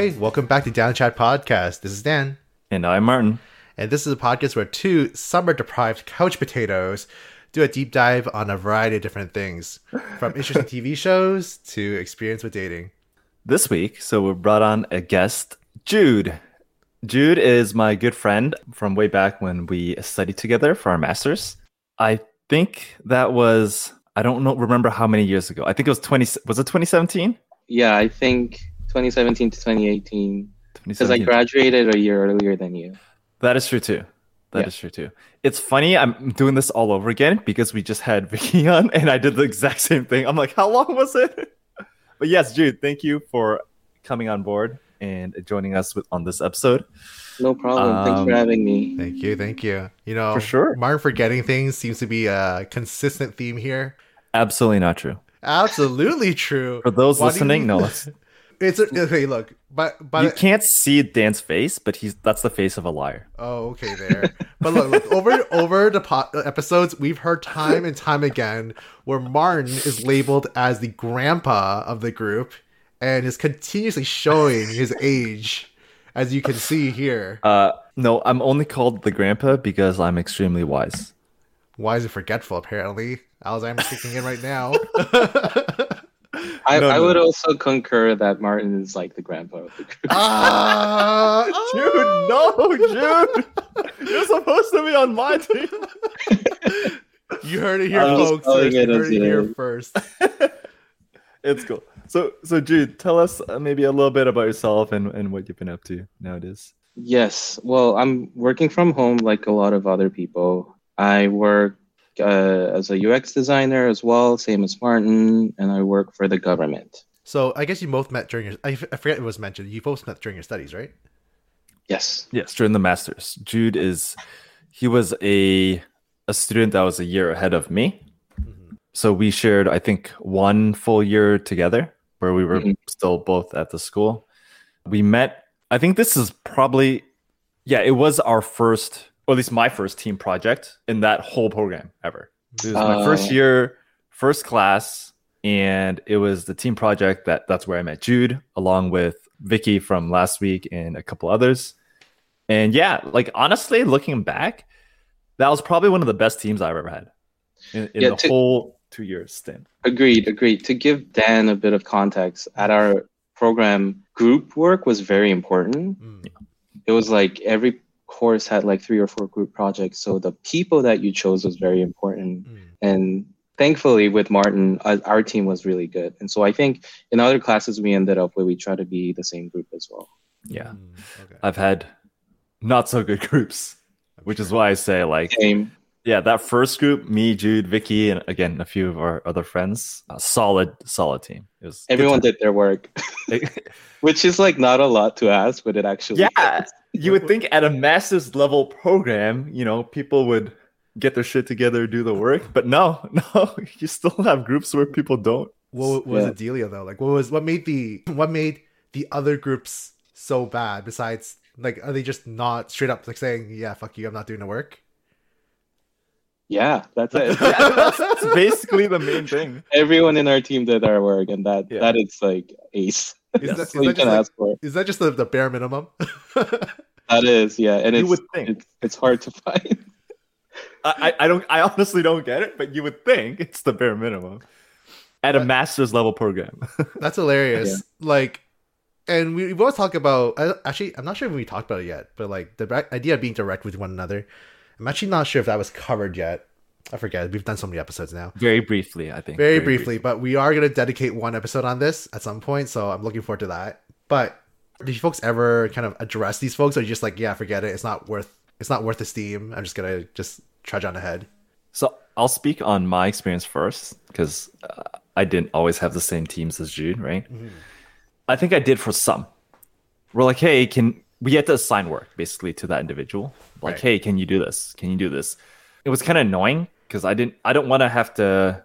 Hey, welcome back to Down Chat Podcast. This is Dan. And I'm Martin. And this is a podcast where two summer deprived couch potatoes do a deep dive on a variety of different things, from interesting TV shows to experience with dating. This week, so we brought on a guest, Jude. Jude is my good friend from way back when we studied together for our masters. I think that was I don't know remember how many years ago. I think it was 20 was it 2017? Yeah, I think 2017 to 2018 because I graduated a year earlier than you. That is true too. That yeah. is true too. It's funny. I'm doing this all over again because we just had Vicky on, and I did the exact same thing. I'm like, how long was it? but yes, Jude, thank you for coming on board and joining us with, on this episode. No problem. Um, Thanks for um, having me. Thank you. Thank you. You know, for sure. Martin forgetting things seems to be a consistent theme here. Absolutely not true. Absolutely true. For those Why listening, no. It's a, okay. Look, but but you can't see Dan's face, but he's that's the face of a liar. Oh, okay, there. but look, look over over the po- episodes, we've heard time and time again where Martin is labeled as the grandpa of the group and is continuously showing his age, as you can see here. Uh, no, I'm only called the grandpa because I'm extremely wise. Wise and forgetful, apparently. Alzheimer's kicking in right now. I, no, I no. would also concur that Martin is like the grandpa of the group. Ah, Jude, no, Jude. You're supposed to be on my team. you heard it here, folks. You heard it here first. it's cool. So, so Jude, tell us uh, maybe a little bit about yourself and, and what you've been up to nowadays. Yes. Well, I'm working from home like a lot of other people. I work uh, as a UX designer as well, same as Martin, and I work for the government. So I guess you both met during your. I, f- I forget it was mentioned. You both met during your studies, right? Yes. Yes, during the masters. Jude is he was a a student that was a year ahead of me. Mm-hmm. So we shared, I think, one full year together where we were mm-hmm. still both at the school. We met. I think this is probably, yeah, it was our first or at least my first team project in that whole program ever. It was my first oh. year, first class, and it was the team project that that's where I met Jude along with Vicky from last week and a couple others. And yeah, like honestly, looking back, that was probably one of the best teams I've ever had in, in yeah, the to, whole two years stint. Agreed, agreed. To give Dan a bit of context, at our program, group work was very important. Mm. It was like every course had like three or four group projects. So the people that you chose was very important. Mm. And thankfully, with Martin, uh, our team was really good. And so I think in other classes we ended up where we try to be the same group as well. Yeah. Mm, okay. I've had not so good groups, which is why I say like Same. Yeah, that first group, me, Jude, Vicky, and again a few of our other friends, a solid, solid team. It was everyone did their work, which is like not a lot to ask, but it actually yeah. Is you would think at a master's level program, you know, people would get their shit together, do the work. But no, no, you still have groups where people don't. What, what was yeah. the dealio though? Like, what was what made the what made the other groups so bad? Besides, like, are they just not straight up like saying, "Yeah, fuck you, I'm not doing the work"? Yeah, that's it. that's, that's, basically the main thing. Everyone in our team did our work, and that yeah. that is like ace. Is, that, is, that, just like, is that just the, the bare minimum? that is, yeah, and you it's, would think. It's, it's hard to find. I, I don't I honestly don't get it, but you would think it's the bare minimum at a master's level program. That's hilarious. Yeah. Like, and we, we both talk about. Actually, I'm not sure if we talked about it yet, but like the idea of being direct with one another. I'm actually not sure if that was covered yet. I forget. We've done so many episodes now. Very briefly, I think. Very, Very briefly, briefly, but we are going to dedicate one episode on this at some point, so I'm looking forward to that. But did you folks ever kind of address these folks, or you just like, yeah, forget it. It's not worth. It's not worth the steam. I'm just gonna just trudge on ahead. So I'll speak on my experience first because uh, I didn't always have the same teams as Jude, right? Mm-hmm. I think I did for some. We're like, hey, can we had to assign work basically to that individual? Like, right. hey, can you do this? Can you do this? It was kind of annoying because I didn't I don't want to have to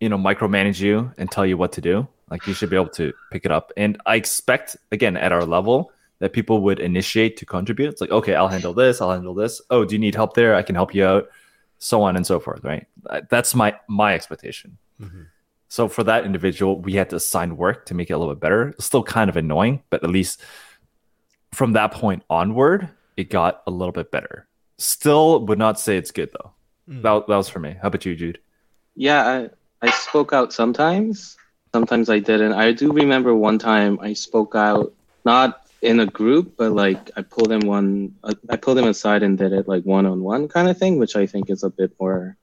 you know micromanage you and tell you what to do. Like you should be able to pick it up. And I expect again at our level that people would initiate to contribute. It's like, okay, I'll handle this, I'll handle this. Oh, do you need help there? I can help you out. So on and so forth, right? That's my my expectation. Mm-hmm. So for that individual, we had to assign work to make it a little bit better. It's still kind of annoying, but at least from that point onward, it got a little bit better. Still would not say it's good though. Mm. That, that was for me. How about you, Jude? Yeah, I, I spoke out sometimes. Sometimes I didn't. I do remember one time I spoke out, not in a group, but like I pulled him one, I pulled him aside and did it like one on one kind of thing, which I think is a bit more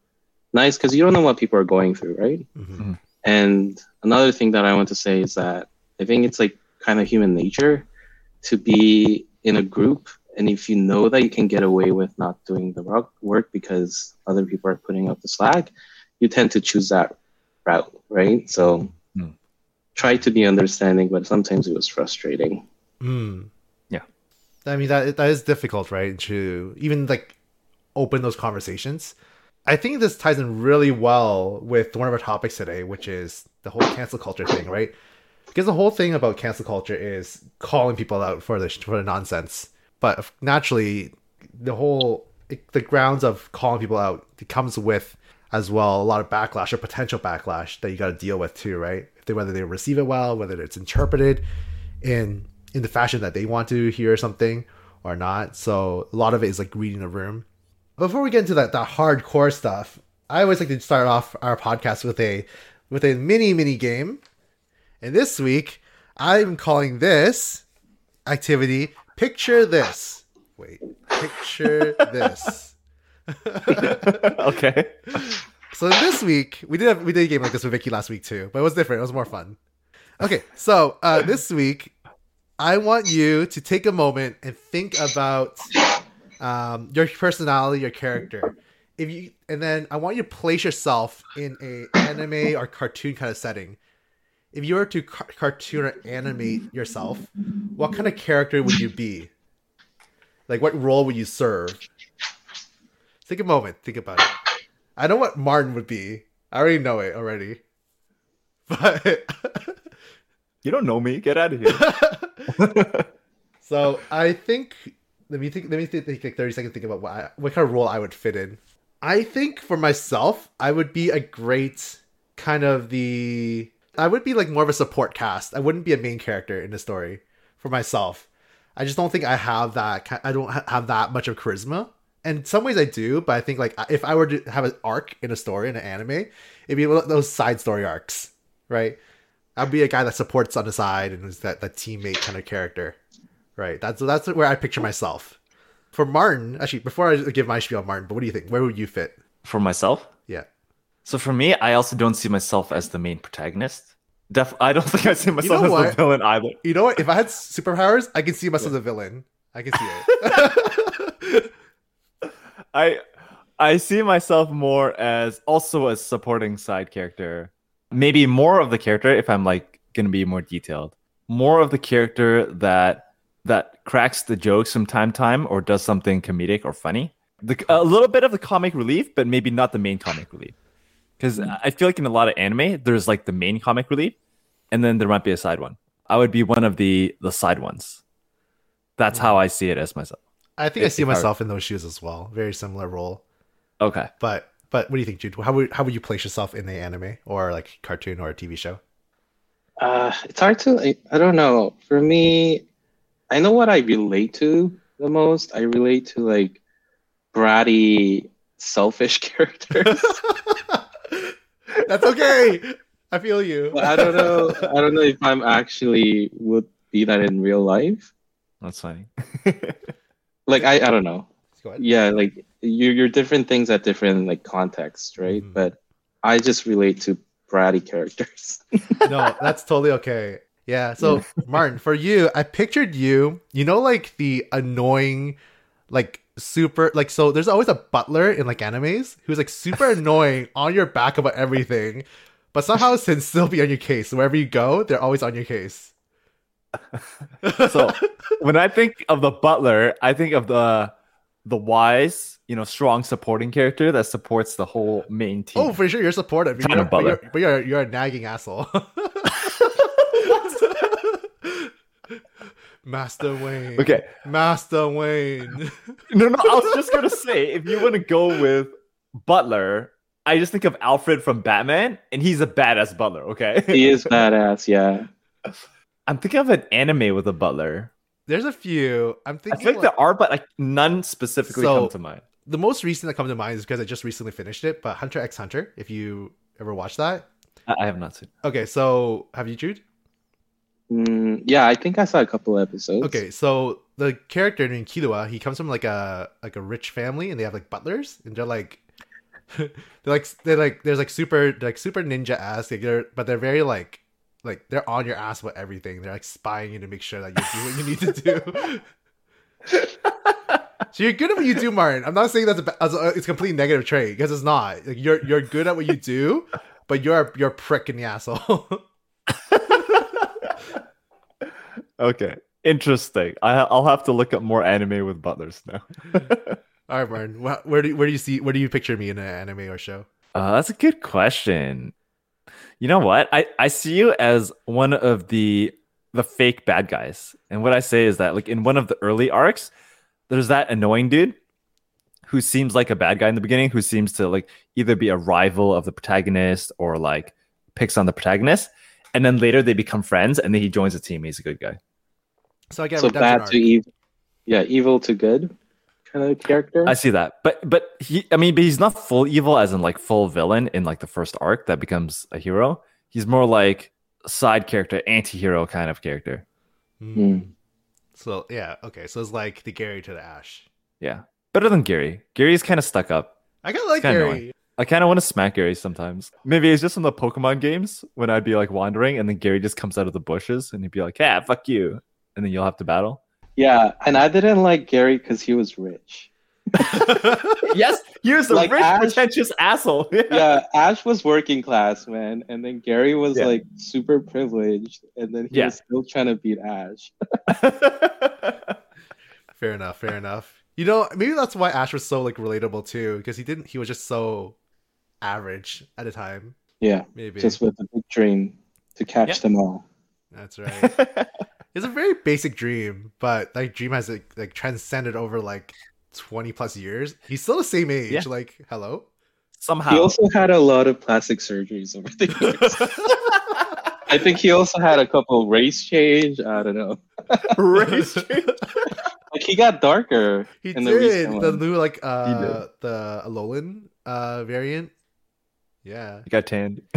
nice because you don't know what people are going through, right? Mhm. And another thing that I want to say is that I think it's like kind of human nature to be in a group. And if you know that you can get away with not doing the work work because other people are putting up the slack, you tend to choose that route, right? So Hmm. try to be understanding, but sometimes it was frustrating. Mm. Yeah. I mean that that is difficult, right? To even like open those conversations. I think this ties in really well with one of our topics today, which is the whole cancel culture thing, right? Because the whole thing about cancel culture is calling people out for the for the nonsense. But naturally, the whole the grounds of calling people out comes with as well a lot of backlash or potential backlash that you got to deal with too, right? Whether they receive it well, whether it's interpreted in in the fashion that they want to hear something or not. So a lot of it is like reading the room. Before we get into that that hardcore stuff, I always like to start off our podcast with a with a mini mini game. And this week, I'm calling this activity "Picture This." Wait, picture this. okay. So this week we did have, we did a game like this with Vicky last week too, but it was different. It was more fun. Okay, so uh, this week I want you to take a moment and think about um, your personality, your character. If you and then I want you to place yourself in a anime or cartoon kind of setting. If you were to car- cartoon or animate yourself, what kind of character would you be? Like, what role would you serve? Take a moment. Think about it. I know what Martin would be. I already know it already. But You don't know me. Get out of here. so I think let me think let me think, think like 30 seconds think about what I, what kind of role I would fit in. I think for myself, I would be a great kind of the I would be like more of a support cast. I wouldn't be a main character in the story for myself. I just don't think I have that I don't have that much of charisma. And in some ways I do, but I think like if I were to have an arc in a story in an anime, it'd be those side story arcs, right? I'd be a guy that supports on the side and is that that teammate kind of character, right? That's that's where I picture myself. For Martin, actually, before I give my spiel on Martin, but what do you think? Where would you fit? for myself. Yeah, So for me, I also don't see myself as the main protagonist. Def- I don't think I see myself know as what? the villain either. you know what? If I had superpowers, I can see myself as a villain. I can see it. I I see myself more as also a supporting side character. Maybe more of the character if I'm like gonna be more detailed. More of the character that that cracks the jokes from time to time or does something comedic or funny. The, a little bit of the comic relief, but maybe not the main comic relief. Because I feel like in a lot of anime, there's like the main comic relief, and then there might be a side one. I would be one of the the side ones. That's how I see it as myself. I think I see if I myself in those shoes as well. Very similar role. Okay. But but what do you think, Jude? How would how would you place yourself in the anime or like cartoon or a TV show? Uh, it's hard to, like, I don't know. For me, I know what I relate to the most. I relate to like bratty, selfish characters. That's okay. I feel you. But I don't know. I don't know if I'm actually would be that in real life. That's funny. Like I, I don't know. Yeah, like you're you're different things at different like contexts, right? Mhm. But I just relate to bratty characters. no, that's totally okay. Yeah. So, Martin, for you, I pictured you, you know, like the annoying, like super, like, so there's always a butler in like animes who's like super annoying on your back about everything, but somehow can still be on your case. Wherever you go, they're always on your case. so when I think of the butler, I think of the the wise, you know, strong supporting character that supports the whole main team. oh, for sure, you're supportive. Kind You're, butler. you're, but you're, you're a nagging asshole. Master Wayne. okay. Master Wayne. No, no, I was just gonna say if you want to go with butler, I just think of Alfred from Batman, and he's a badass butler. Okay, He is badass, yeah. I'm thinking of an anime with a butler. There's a few. I'm thinking feel like like- there are, but like none specifically So- come to mind. the most recent that comes to mind is because I just recently finished it, but Hunter x Hunter, if you ever watched that. I, I have not seen. Okay, so have you Jude? Mm, yeah, I think I saw a couple episodes. Okay, so the character named Killua, he comes from like a like a rich family and they have like butlers and they're like they're like they're like there's like super like super ninja ass like they're but they're very like like they're on your ass with everything. They're like spying you to make sure that you do what you need to do. so you're good at what you do, Martin. I'm not saying that's a, it's a complete negative trait because it's not. Like you're you're good at what you do, but you're you're a prick in the asshole. Okay, interesting. I, I'll have to look up more anime with butlers now. All right, Martin. Where do you, where do you see where do you picture me in an anime or show? Uh, that's a good question. You know what? I, I see you as one of the the fake bad guys. And what I say is that like in one of the early arcs, there's that annoying dude who seems like a bad guy in the beginning, who seems to like either be a rival of the protagonist or like picks on the protagonist. And then later they become friends and then he joins the team. He's a good guy. So I get so redemption bad arc. to evil. Yeah, evil to good kind of character. I see that. But but he I mean, but he's not full evil as in like full villain in like the first arc that becomes a hero. He's more like side character, anti-hero kind of character. Mm. So yeah, okay. So it's like the Gary to the Ash. Yeah. Better than Gary. Gary's kind of stuck up. I kind of like Gary. annoying. I kind of want to smack Gary sometimes. Maybe it's just in the Pokemon games when I'd be like wandering and then Gary just comes out of the bushes and he'd be like, "Yeah, fuck you," and then you'll have to battle. yeah, and I didn't like Gary because he was rich. yes, he was a Like rich, Ash- pretentious asshole. Yeah, Ash was working class, man, and then Gary was Yeah. like super privileged, and then he Yeah. was still trying to beat Ash. fair enough. Fair enough. You know, maybe that's why Ash was so like relatable too, because he didn't. He was just so average at a time. Yeah, Maybe just with a big dream to catch Yeah. them all. that's right. It's a very basic dream, but that dream has like, like transcended over like twenty plus years. He's still the same age. Yeah. Like, hello. Somehow. He also had a lot of plastic surgeries over the years. I think he also had a couple race change. I don't know. race change. Like he got darker. He in the did recent the new like uh the Alolan uh variant. Yeah. He got tanned.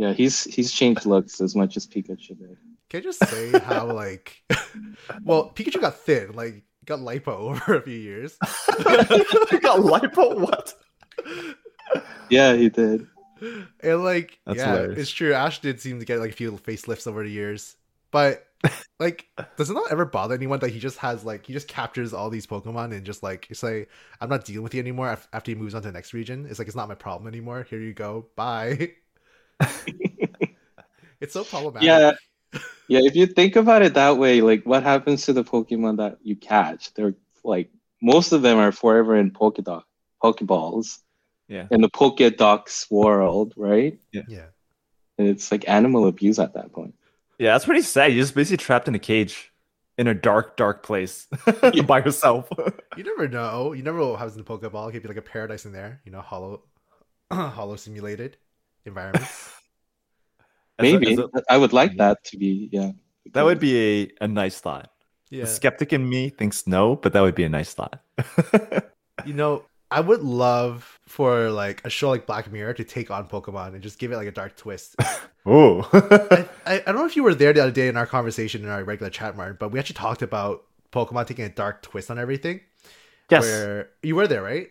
Yeah, he's he's changed looks as much as Pikachu did. Can I just say how like well Pikachu got thin, like got lipo over a few years. he got lipo. What? Yeah, he did. And like That's yeah, hilarious. it's true. Ash did seem to get like a few facelifts over the years. But like does it not ever bother anyone that he just has like he just captures all these Pokemon and just like it's like I'm not dealing with you anymore after he moves on to the next region. It's like it's not my problem anymore. Here you go. Bye. it's so problematic. Yeah. Yeah, if you think about it that way, like what happens to the Pokemon that you catch? They're like most of them are forever in Pokédoc, Pokeballs, Yeah. in the Pokédocs world, right? Yeah. Yeah. And it's like animal abuse at that point. Yeah, that's pretty sad. You're just basically trapped in a cage in a dark, dark place by yourself. You never know. You never know what happens in the Pokeball. It could be like a paradise in there, you know, hollow hollow simulated environment. As a- Maybe as a- I would like mm-hmm. that to be. Yeah, that would be a, a nice thought. Yeah. The skeptic in me thinks no, but that would be a nice thought. You know, I would love for like a show like Black Mirror to take on Pokemon and just give it like a dark twist. oh. I, I, I don't know if you were there the other day in our conversation in our regular chat, Martin, but we actually talked about Pokemon taking a dark twist on everything. yes. Where you were there, right?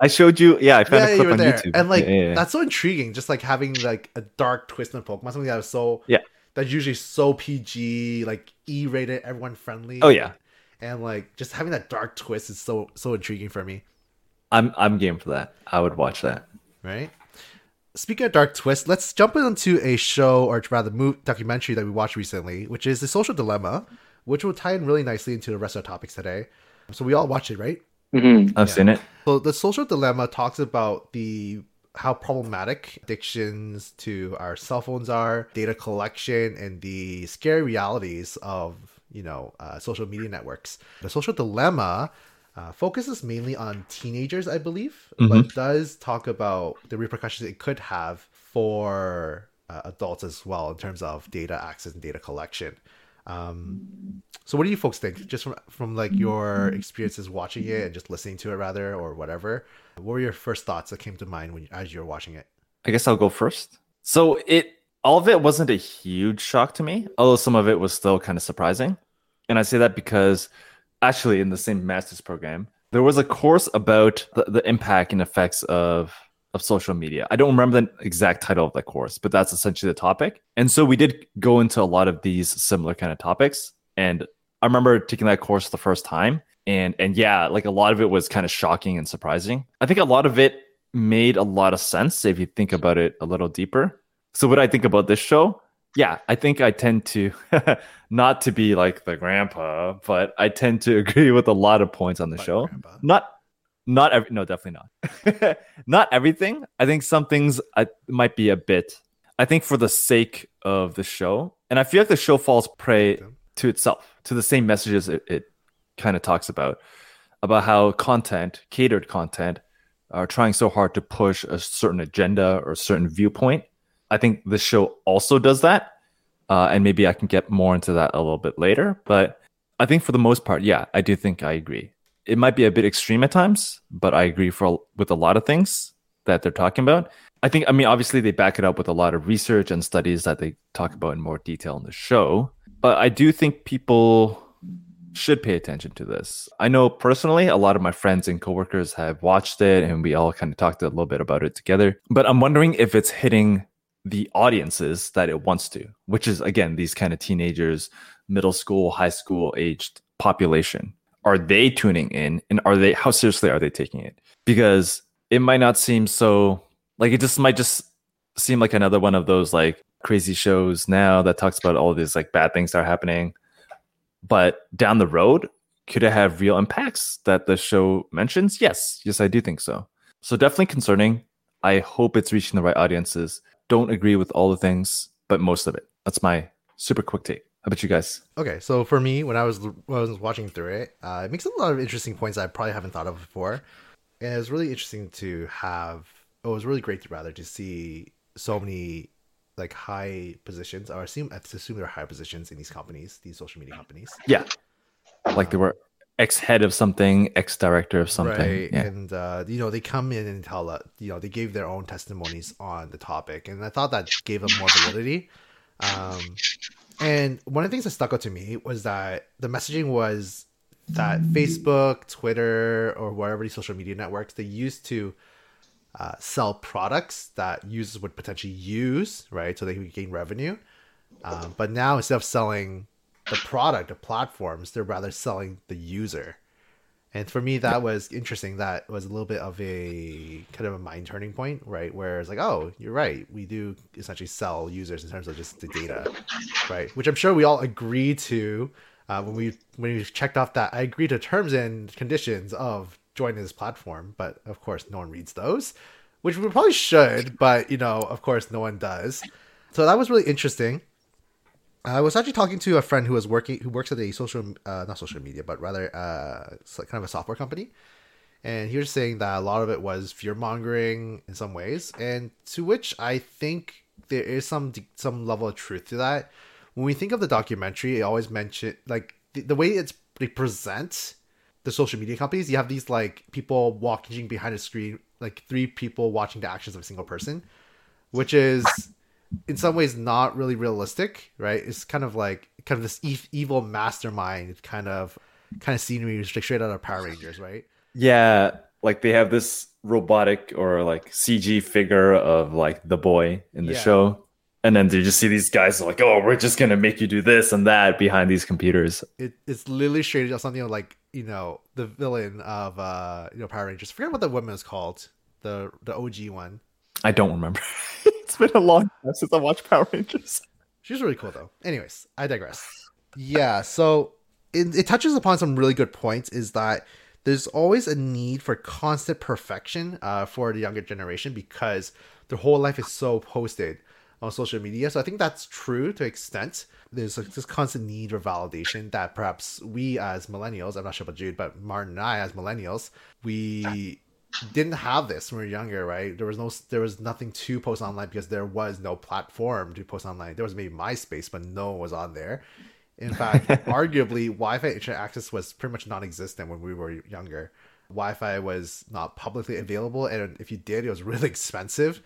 I showed you. Yeah, I found yeah, a you clip were on there, YouTube. and like Yeah, yeah, that's so intriguing. Just like having like a dark twist in Pokemon, something that was so Yeah. that's usually so PG, like E rated, everyone friendly. Oh, yeah. and like just having that dark twist is so so intriguing for me, I'm I'm game for that. I would watch that. right? Speaking of dark twist, let's jump into a show or rather move documentary that we watched recently, which is the Social Dilemma, which will tie in really nicely into the rest of our topics today. So we all watched it, right? Mhm. I've Yeah. seen it. So the social dilemma talks about the how problematic addictions to our cell phones are, data collection, and the scary realities of you know uh, social media networks. The social dilemma uh, focuses mainly on teenagers, I believe, Mhm. but does talk about the repercussions it could have for uh, adults as well in terms of data access and data collection. Um, so, what do you folks think? Just from from like your experiences watching it and just listening to it, rather, or whatever. What were your first thoughts that came to mind when as you were watching it? I guess I'll go first. So it all of it wasn't a huge shock to me, although some of it was still kind of surprising. And I say that because actually in the same master's program, there was a course about the, the impact and effects of of social media. I don't remember the exact title of the course, but that's essentially the topic. And so we did go into a lot of these similar kind of topics. And I remember taking that course the first time. And and yeah, like a lot of it was kind of shocking and surprising. I think a lot of it made a lot of sense if you think about it a little deeper. So what I think about this show, yeah, I think I tend to not to be like the grandpa, but I tend to agree with a lot of points on the show. Grandpa. Not not every no, definitely not. not everything. I think some things I, might be a bit. I think for the sake of the show, and I feel like the show falls prey to itself, to the same messages it, it kind of talks about, about how content, catered content, are trying so hard to push a certain agenda or a certain viewpoint. I think the show also does that. Uh, and maybe I can get more into that a little bit later. But I think for the most part, yeah, I do think I agree. It might be a bit extreme at times, but I agree for with a lot of things that they're talking about. I think, I mean, obviously they back it up with a lot of research and studies that they talk about in more detail in the show. But I do think people should pay attention to this. I know personally, a lot of my friends and coworkers have watched it and we all kind of talked a little bit about it together. But I'm wondering if it's hitting the audiences that it wants to, which is again, these kind of teenagers, middle school, high school aged population. Are they tuning in and are they, how seriously are they taking it? Because it might not seem so, like it just might just seem like another one of those like crazy shows now that talks about all these like bad things that are happening. But down the road could it have real impacts that the show mentions? Yes. Yes i do think so. So definitely concerning. I hope it's reaching the right audiences. Don't agree with all the things but most of it. That's my super quick take how about you guys Okay, so for me, when I was when I was watching through it, uh, it makes a lot of interesting points I probably haven't thought of before, and it was really interesting to have. It was really great to rather to see so many like high positions, or assume I assume they're high positions in these companies, these social media companies, yeah like they were ex-head of something ex-director of something right? yeah And uh, you know they come in and tell uh, you know they gave their own testimonies on the topic, and I thought that gave them more validity. Um, and one of the things that stuck out to me was that the messaging was that Facebook, Twitter, or whatever these social media networks they used to uh, sell products that users would potentially use, right? So they could gain revenue. Um, but now instead of selling the product, the platforms, they're rather selling the user. And for me, that was interesting. That was a little bit of a kind of a mind turning point, right? Where it's like, oh, you're right. We do essentially sell users in terms of just the data, right? Which I'm sure we all agree to uh, when we when we checked off that. I agree to terms and conditions of joining this platform, but of course, no one reads those, which we probably should, but you know, of course, no one does. So that was really interesting. I was actually talking to a friend who was working, who works at a social, uh, not social media, but rather uh, kind of a software company, and he was saying that a lot of it was fear mongering in some ways, and to which I think there is some some level of truth to that. When we think of the documentary, it always mentioned like the, the way it's they present the social media companies. You have these like people walking behind a screen, like three people watching the actions of a single person, which is in some ways not really realistic, right? It's kind of like kind of this e- evil mastermind kind of kind of scenery like straight out of Power Rangers, right? yeah like they have this robotic or like cg figure of like the boy in the Yeah. show and then you just see these guys like oh we're just gonna make you do this and that behind these computers It, it's literally straight out something like you know the villain of uh you know Power Rangers. I forget what the woman is called, the the OG one. I don't remember it's been a long time since i watched power rangers She's really cool though. Anyways, I digress. Yeah, so it, it touches upon some really good points. Is that there's always a need for constant perfection uh, for the younger generation because their whole life is so posted. on social media. So I think that's true to extent. There's like this constant need for validation that perhaps we as millennials, I'm not sure about Jude, but Martin and I as millennials, we didn't have this when we were younger, right? There was no, there was nothing to post online because there was no platform to post online. There was maybe MySpace, but no one was on there. In fact, arguably, Wi-Fi internet access was pretty much non-existent when we were younger. Wi-Fi was not publicly available, and if you did, it was really expensive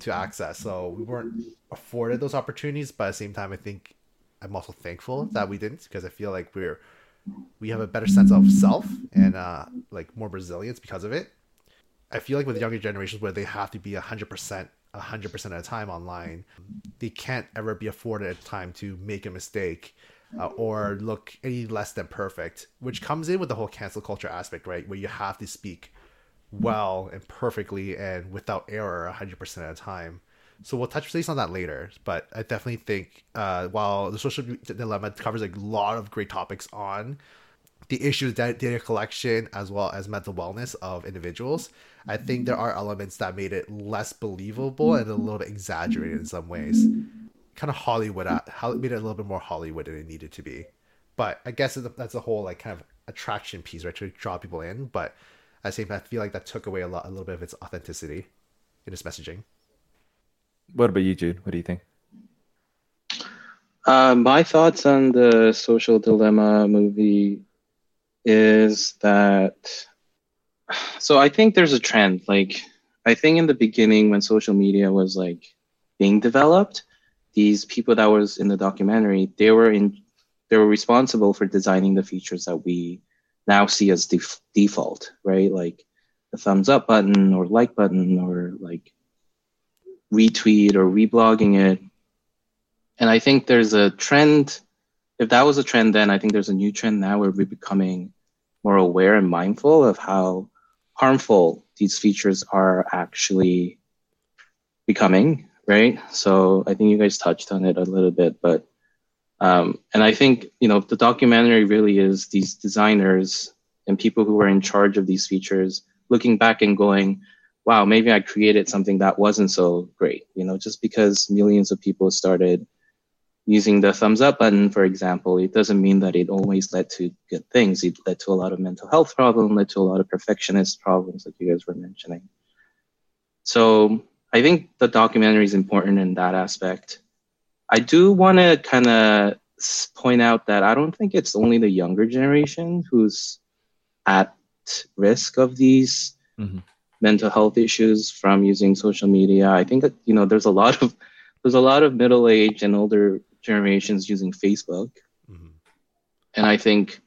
to access. So we weren't afforded those opportunities. But at the same time, I think I'm also thankful that we didn't because I feel like we're we have a better sense of self and uh, like more resilience because of it. I feel like with younger generations where they have to be hundred percent, hundred percent at a time online, they can't ever be afforded a time to make a mistake uh, or look any less than perfect, which comes in with the whole cancel culture aspect, right? Where you have to speak well and perfectly and without error 100% at a time. So we'll touch base on that later, but I definitely think uh, while the social dilemma covers a lot of great topics on the issues that data collection as well as mental wellness of individuals, I think there are elements that made it less believable and a little bit exaggerated in some ways kind of Hollywood out, made it a little bit more Hollywood than it needed to be. But I guess that's a whole like kind of attraction piece, right, to draw people in. But at the same time, I feel like that took away a lot, a little bit of its authenticity in its messaging. What about you, Jude? What do you think? Uh, my thoughts on the social dilemma movie is that so I think there's a trend. Like I think in the beginning when social media was like being developed, these people that was in the documentary, they were in, they were responsible for designing the features that we now see as def- default, right? Like the thumbs up button or like button or like retweet or reblogging it. And I think there's a trend. If that was a trend then, I think there's a new trend now where we're becoming more aware and mindful of how harmful these features are actually becoming right? So I think you guys touched on it a little bit, but um, and I think you know the documentary really is these designers and people who were in charge of these features looking back and going, "Wow, maybe I created something that wasn't so great." You know, just because millions of people started using the thumbs up button, for example, it doesn't mean that it always led to good things. It led to a lot of mental health problems, led to a lot of perfectionist problems, like you guys were mentioning. So I think the documentary is important in that aspect. I do want to kind of point out that I don't think it's only the younger generation who's at risk of these mm-hmm. mental health issues from using social media. I think that you know there's a lot of there's a lot of middle age and older generations using Facebook, mm-hmm. and I think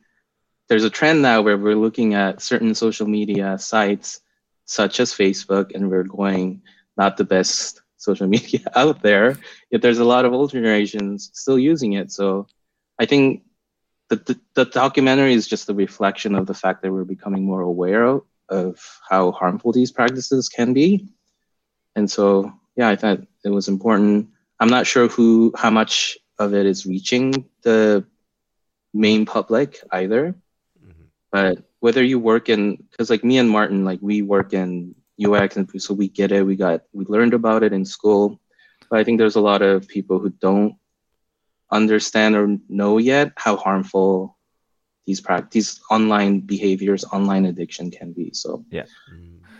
there's a trend now where we're looking at certain social media sites such as Facebook, and we're going not the best social media out there, yet there's a lot of older generations still using it. So I think the, the, the documentary is just a reflection of the fact that we're becoming more aware of, of how harmful these practices can be. And so, yeah, I thought it was important. I'm not sure who, how much of it is reaching the main public either. Mm-hmm. But whether you work in, because like me and Martin, like we work in UX, and so we get it. We got we learned about it in school, but I think there's a lot of people who don't understand or know yet how harmful these practice online behaviors, online addiction can be. So yeah,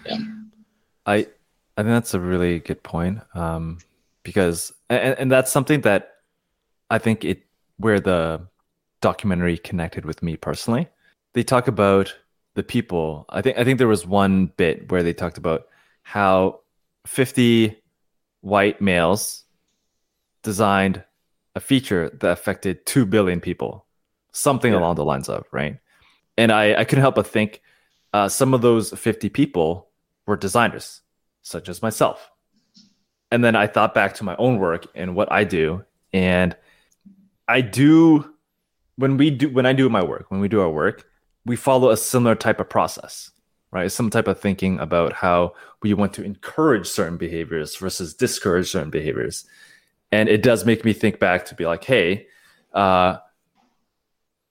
yeah. I I think that's a really good point um, because and, and that's something that I think it where the documentary connected with me personally. They talk about the people. I think I think there was one bit where they talked about how 50 white males designed a feature that affected 2 billion people something yeah. along the lines of right and i, I couldn't help but think uh, some of those 50 people were designers such as myself and then i thought back to my own work and what i do and i do when we do when i do my work when we do our work we follow a similar type of process, right? Some type of thinking about how we want to encourage certain behaviors versus discourage certain behaviors. And it does make me think back to be like, hey, uh,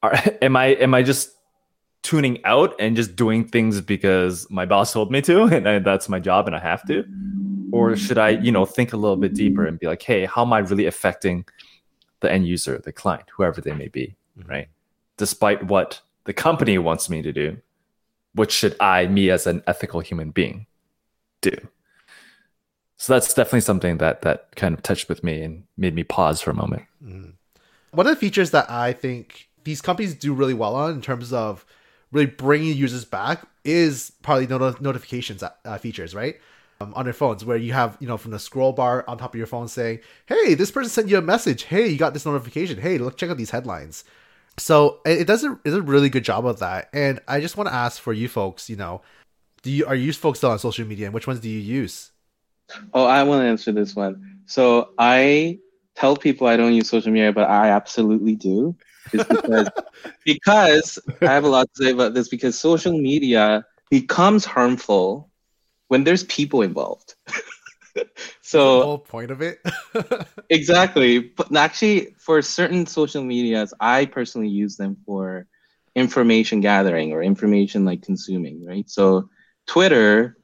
are, am I am I just tuning out and just doing things because my boss told me to, and I, that's my job and I have to, or should I, you know, think a little bit deeper and be like, hey, how am I really affecting the end user, the client, whoever they may be, mm-hmm. right? Despite what the company wants me to do, what should I, me as an ethical human being, do? So that's definitely something that that kind of touched with me and made me pause for a moment. Mm-hmm. One of the features that I think these companies do really well on in terms of really bringing users back is probably not- notifications uh, features, right? Um, on their phones, where you have you know from the scroll bar on top of your phone saying, "Hey, this person sent you a message. Hey, you got this notification. Hey, look, check out these headlines." So it does a, it does a really good job of that. And I just want to ask for you folks, you know, do you are you folks still on social media, and which ones do you use? Oh, I want to answer this one. So I tell people I don't use social media, but I absolutely do. because because I have a lot to say about this because social media becomes harmful when there's people involved. so the whole point of it exactly but actually for certain social medias i personally use them for information gathering or information like consuming right so twitter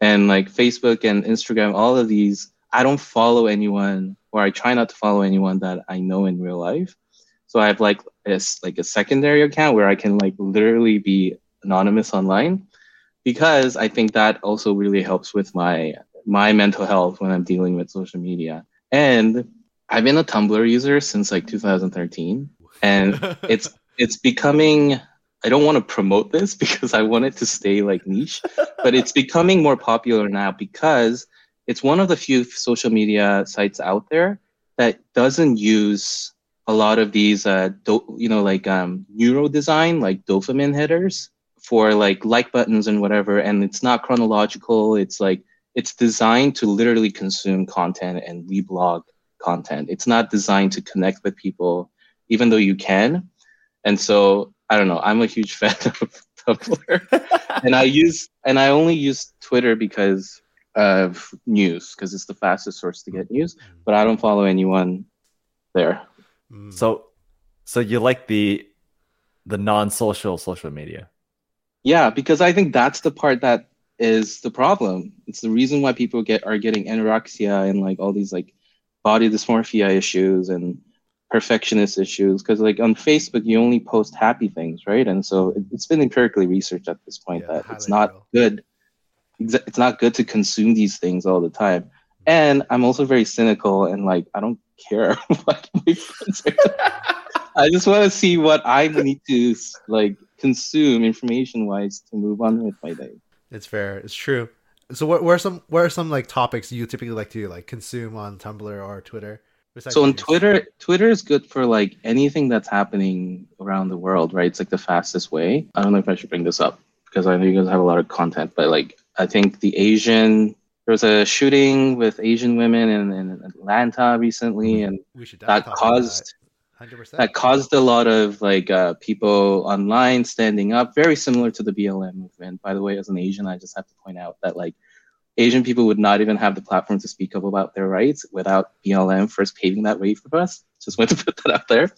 and like Facebook and Instagram, all of these, I don't follow anyone or I try not to follow anyone that I know in real life. So I have like a, like a secondary account where I can like literally be anonymous online because I think that also really helps with my my mental health when I'm dealing with social media. And I've been a Tumblr user since like 2013 and it's it's becoming I don't want to promote this because I want it to stay like niche, but it's becoming more popular now because it's one of the few social media sites out there that doesn't use a lot of these, uh, do- you know, like um, neuro design, like dopamine headers for like like buttons and whatever. And it's not chronological. It's like it's designed to literally consume content and reblog content. It's not designed to connect with people, even though you can. And so I don't know. I'm a huge fan of Tumblr, and I use and I only use Twitter because of news because it's the fastest source to get news. Mm. But I don't follow anyone there. Mm. So, so you like the the non-social social media? Yeah, because I think that's the part that is the problem. It's the reason why people get are getting anorexia and like all these like body dysmorphia issues and perfectionist issues because like on facebook you only post happy things right and so it, has been empirically researched at this point yeah, that it's not real. good it's not good to consume these things all the time mm-hmm. and i'm also very cynical and like i don't care what my friends i just want to see what i need to like consume information wise to move on with my day. It's fair. It's true. So what, what are some what are some like topics you typically like to like consume on tumblr or twitter so on Twitter, Twitter is good for like anything that's happening around the world, right? It's like the fastest way. I don't know if I should bring this up because I know you guys have a lot of content, but like I think the Asian there was a shooting with Asian women in, in Atlanta recently, and that caused that. that. caused a lot of like uh, people online standing up, very similar to the BLM movement. By the way, as an Asian, I just have to point out that like Asian people would not even have the platform to speak up about their rights without BLM first paving that way for us. Just want to put that out there.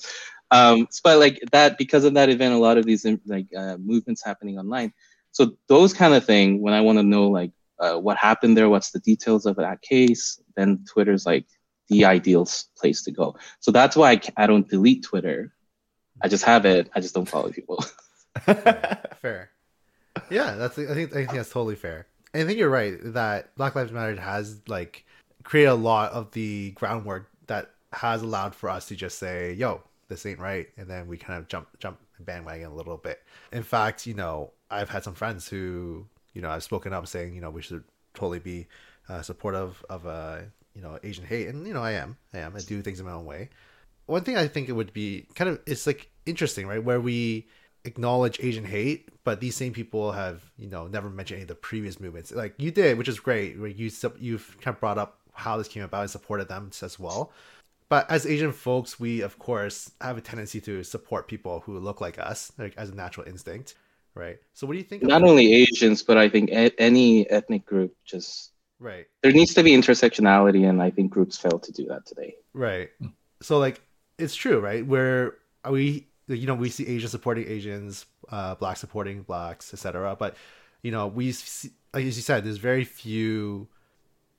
Um, but like that, because of that event, a lot of these like uh, movements happening online. So those kind of thing, when I want to know like uh, what happened there, what's the details of that case, then Twitter's like the ideal place to go. So that's why I, I don't delete Twitter. I just have it. I just don't follow people. fair. Yeah, that's. I think I think that's totally fair. I think you're right that Black Lives Matter has like created a lot of the groundwork that has allowed for us to just say, "Yo, this ain't right," and then we kind of jump jump bandwagon a little bit. In fact, you know, I've had some friends who, you know, I've spoken up saying, you know, we should totally be uh, supportive of uh, you know Asian hate, and you know, I am, I am, I do things in my own way. One thing I think it would be kind of it's like interesting, right, where we acknowledge Asian hate, but these same people have you know never mentioned any of the previous movements like you did, which is great. Where you you've kind of brought up how this came about and supported them as well. But as Asian folks, we of course have a tendency to support people who look like us, like as a natural instinct, right? So what do you think? Not only Asians, but I think any ethnic group just right. There needs to be intersectionality, and I think groups fail to do that today. Right. So like it's true, right? Where we you know we see Asians supporting Asians, uh, black supporting blacks, etc. But you know we see, like as you said, there's very few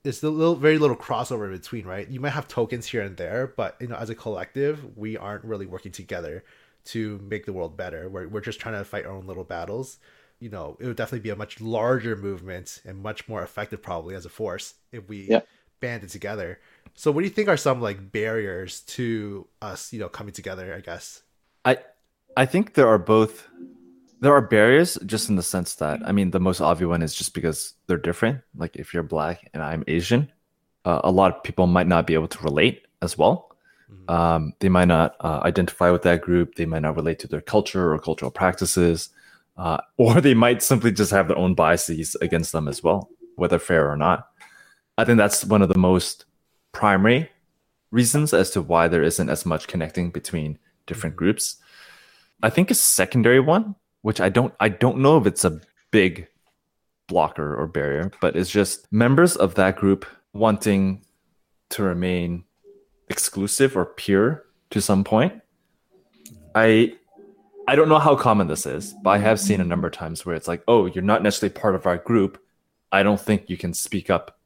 it's a little very little crossover between, right? You might have tokens here and there, but you know, as a collective, we aren't really working together to make the world better. We're we're just trying to fight our own little battles. You know, it would definitely be a much larger movement and much more effective, probably as a force, if we Yeah. banded together. So, what do you think are some like barriers to us, you know, coming together? I guess. I I think there are both there are barriers just in the sense that I mean the most obvious one is just because they're different. Like if you're black and I'm Asian, uh, a lot of people might not be able to relate as well. Mhm. Um, they might not uh, identify with that group. They might not relate to their culture or cultural practices, uh, or they might simply just have their own biases against them as well, whether fair or not. I think that's one of the most primary reasons as to why there isn't as much connecting between different Mhm. groups. I think a secondary one, which I don't I don't know if it's a big blocker or barrier, but it's just members of that group wanting to remain exclusive or pure to some point. I I don't know how common this is, but I have seen a number of times where it's like, oh, you're not necessarily part of our group. I don't think you can speak up,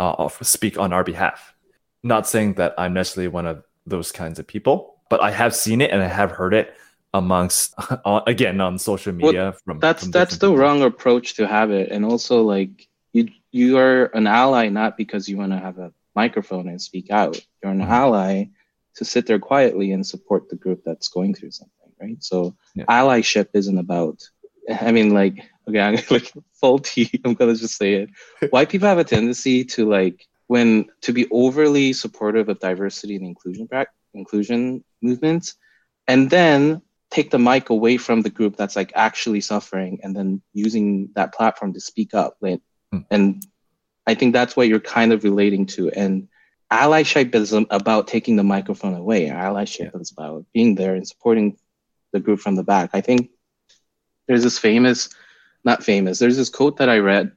uh, speak on our behalf. Not saying that I'm necessarily one of those kinds of people, but I have seen it and I have heard it amongst, uh, again, on social Well, media. from that's from that's the people. wrong approach to have it and also like you you are an ally not because you want to have a microphone and speak out you're an Mhm. ally to sit there quietly and support the group that's going through something right so Yeah. allyship isn't about i mean like okay i'm like faulty i'm gonna just say it white people have a tendency to like when to be overly supportive of diversity and inclusion inclusion movements and then take the mic away from the group that's like actually suffering and then using that platform to speak up like, Hmm. and i think that's what you're kind of relating to and allyship is about taking the microphone away allyship is about being there and supporting the group from the back i think there's this famous not famous there's this quote that i read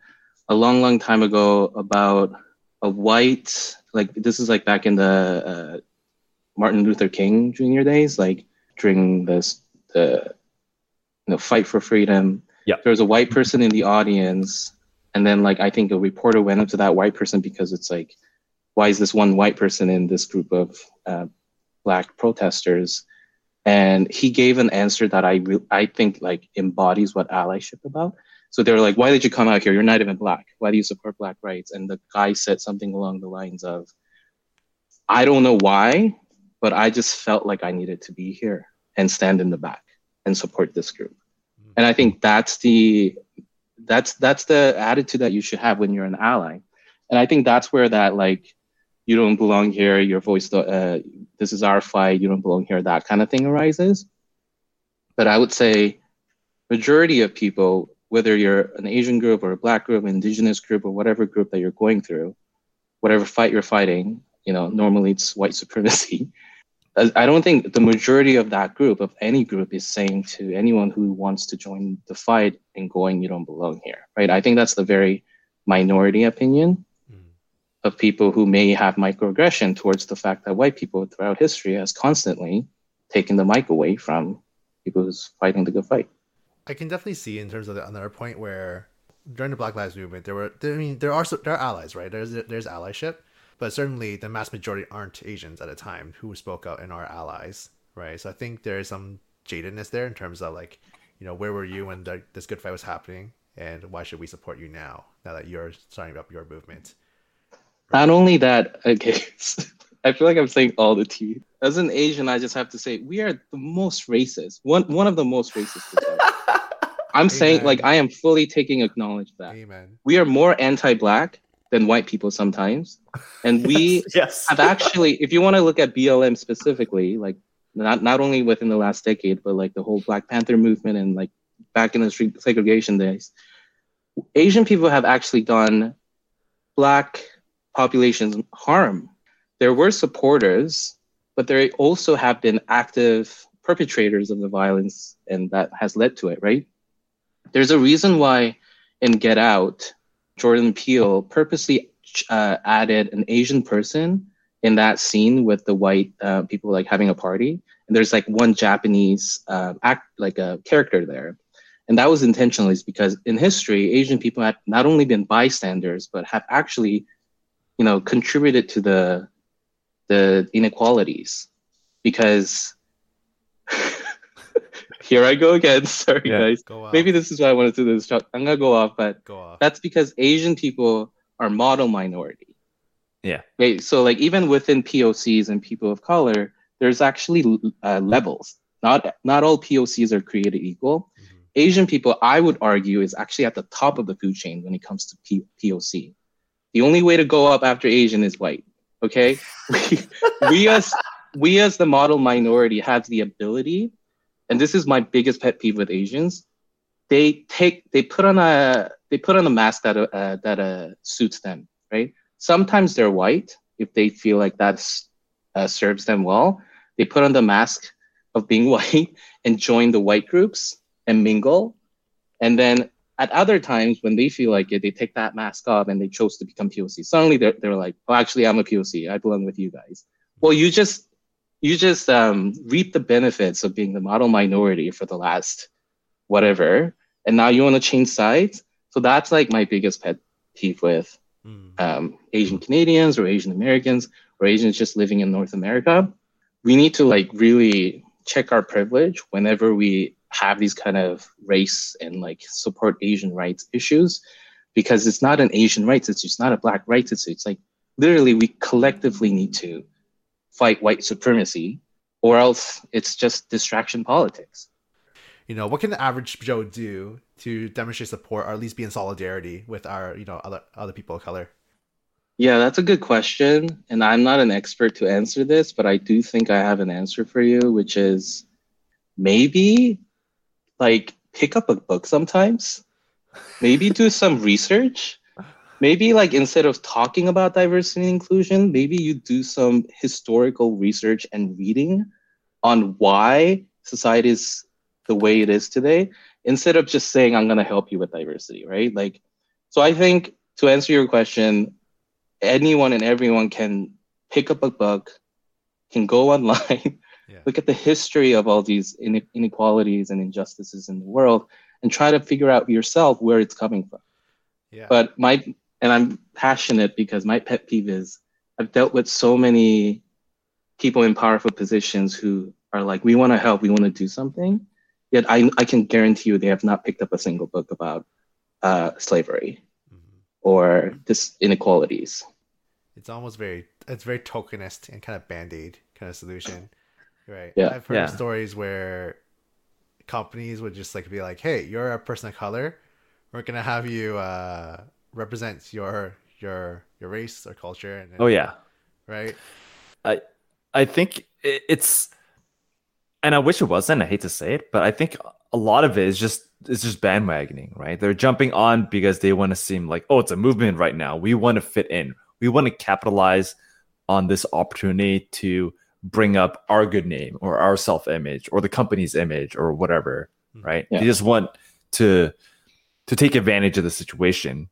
a long long time ago about a white like this is like back in the uh, martin luther king jr days like during this the you know fight for freedom. Yeah. There was a white person in the audience, and then like I think a reporter went up to that white person because it's like, why is this one white person in this group of uh, black protesters? And he gave an answer that I re- I think like embodies what allyship about. So they were like, why did you come out here? You're not even black. Why do you support black rights? And the guy said something along the lines of, I don't know why, but I just felt like I needed to be here and stand in the back and support this group. Mm-hmm. And I think that's the that's that's the attitude that you should have when you're an ally. And I think that's where that like you don't belong here, your voice uh, this is our fight, you don't belong here, that kind of thing arises. But I would say majority of people, whether you're an Asian group or a black group, indigenous group, or whatever group that you're going through, whatever fight you're fighting, you know, normally it's white supremacy. I I don't think the majority of that group, of any group, is saying to anyone who wants to join the fight and going, you don't belong here, right? I think that's the very minority opinion. Of people who may have microaggression towards the fact that white people throughout history has constantly taken the mic away from people who's fighting the good fight. I can definitely see in terms of the, another point where during the Black Lives Movement, there were, I mean, there are there are allies, right? There's there's allyship, but certainly the mass majority aren't Asians at a time who spoke out and are allies, right? So I think there is some jadedness there in terms of like, you know, where were you when the, this good fight was happening, and why should we support you now? Now that you're starting up your movement, Not only that, okay, I feel like I'm saying all the tea. As an Asian, I just have to say we are the most racist. One one of the most racist. I'm saying like I am fully taking acknowledge that amen. we are more anti-black than white people sometimes, and we yes. have actually, if you want to look at BLM specifically, like not not only within the last decade, but like the whole Black Panther movement and like back in the street segregation days, Asian people have actually done black populations harm. There were supporters, but there also have been active perpetrators of the violence, and that has led to it, right? There's a reason why in Get Out, Jordan Peele purposely uh, added an Asian person in that scene with the white uh, people like having a party, and there's like one Japanese uh, act like a character there, and that was intentional, is because in history Asian people have not only been bystanders but have actually you know, contributed to the the inequalities because here I go again. Sorry, Yeah. guys. Maybe this is why I wanted to do this. Chuck. I'm gonna go off, but go off. that's because Asian people are model minority. Yeah. Okay, so like even within POCs and people of color, there's actually uh, levels. Not not all POCs are created equal. Mhm. Asian people, I would argue, is actually at the top of the food chain when it comes to P- POC. The only way to go up after Asian is white. Okay, we, we as we as the model minority have the ability, and this is my biggest pet peeve with Asians. They take they put on a they put on a mask that uh, that uh, suits them. Right. Sometimes they're white if they feel like that uh, serves them well. They put on the mask of being white and join the white groups and mingle. And then at other times when they feel like it, they take that mask off and they chose to become POC. Suddenly they're, they're like, oh, actually, I'm a POC. I belong with you guys. Well, you just you just um, reap the benefits of being the model minority for the last whatever, and now you want to change sides. So that's like my biggest pet peeve with Mm. um, Asian Canadians or Asian Americans or Asians just living in North America. We need to like really check our privilege whenever we have these kind of race and like support Asian rights issues, because it's not an Asian rights issue, it's not a Black rights issue. It's like literally we collectively need to fight white supremacy, or else it's just distraction politics. You know, what can the average Joe do to demonstrate support or at least be in solidarity with our, you know, other other people of color? Yeah, that's a good question. And I'm not an expert to answer this, but I do think I have an answer for you, which is maybe like pick up a book sometimes, maybe do some research. Maybe like instead of talking about diversity and inclusion, maybe you do some historical research and reading on why society is the way it is today, instead of just saying, I'm going to help you with diversity, right? Like, so I think to answer your question, anyone and everyone can pick up a book, can go online. Look at the history of all these inequalities and injustices in the world, and try to figure out yourself where it's coming from. Yeah. But my and I'm passionate because my pet peeve is I've dealt with so many people in powerful positions who are like, we want to help, we want to do something. Yet I, I can guarantee you they have not picked up a single book about uh, slavery Mhm. or this inequalities. It's almost very it's very tokenist and kind of band-aid kind of solution. Right. Yeah. I've heard Yeah. stories where companies would just like be like, Hey, you're a person of color. We're gonna have you uh represent your your your race or culture and Oh yeah. right? I I think it's, and I wish it wasn't. I hate to say it, but I think a lot of it is just it's just bandwagoning, right? They're jumping on because they want to seem like, oh, it's a movement right now. We want to fit in. We want to capitalize on this opportunity to bring up our good name or our self image or the company's image or whatever, Mhm. right? Yeah. They just want to to take advantage of the situation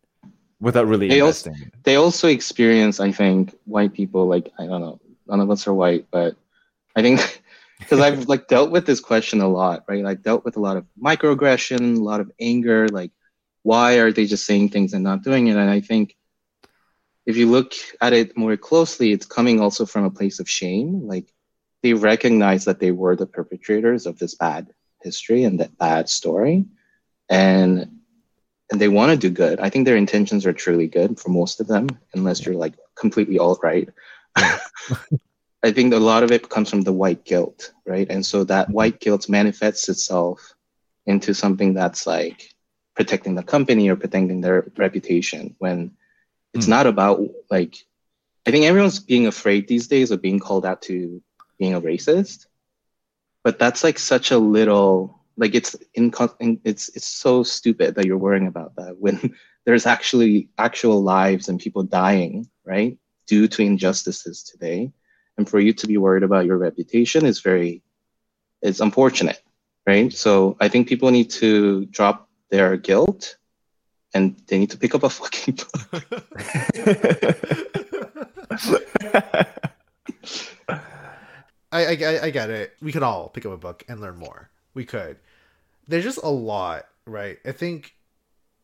without really They also- They also experience, I think, white people like I don't know, none of us are white, but I think because I've like dealt with this question a lot, right? Like dealt with a lot of microaggression, a lot of anger, like why are they just saying things and not doing it? And I think if you look at it more closely, it's coming also from a place of shame. Like they recognize that they were the perpetrators of this bad history and that bad story. And and they want to do good. I think their intentions are truly good for most of them, unless you're like completely all right. I think a lot of it comes from the white guilt, right? And so that mm-hmm. white guilt manifests itself into something that's like protecting the company or protecting their reputation when it's Hmm. not about like I think everyone's being afraid these days of being called out to being a racist. But that's like such a little like it's in it's it's so stupid that you're worrying about that when there's actually actual lives and people dying, right? Due to injustices today and for you to be worried about your reputation is very it's unfortunate right so i think people need to drop their guilt and they need to pick up a fucking book I, I I get it. We could all pick up a book and learn more. We could. There's just a lot, right? I think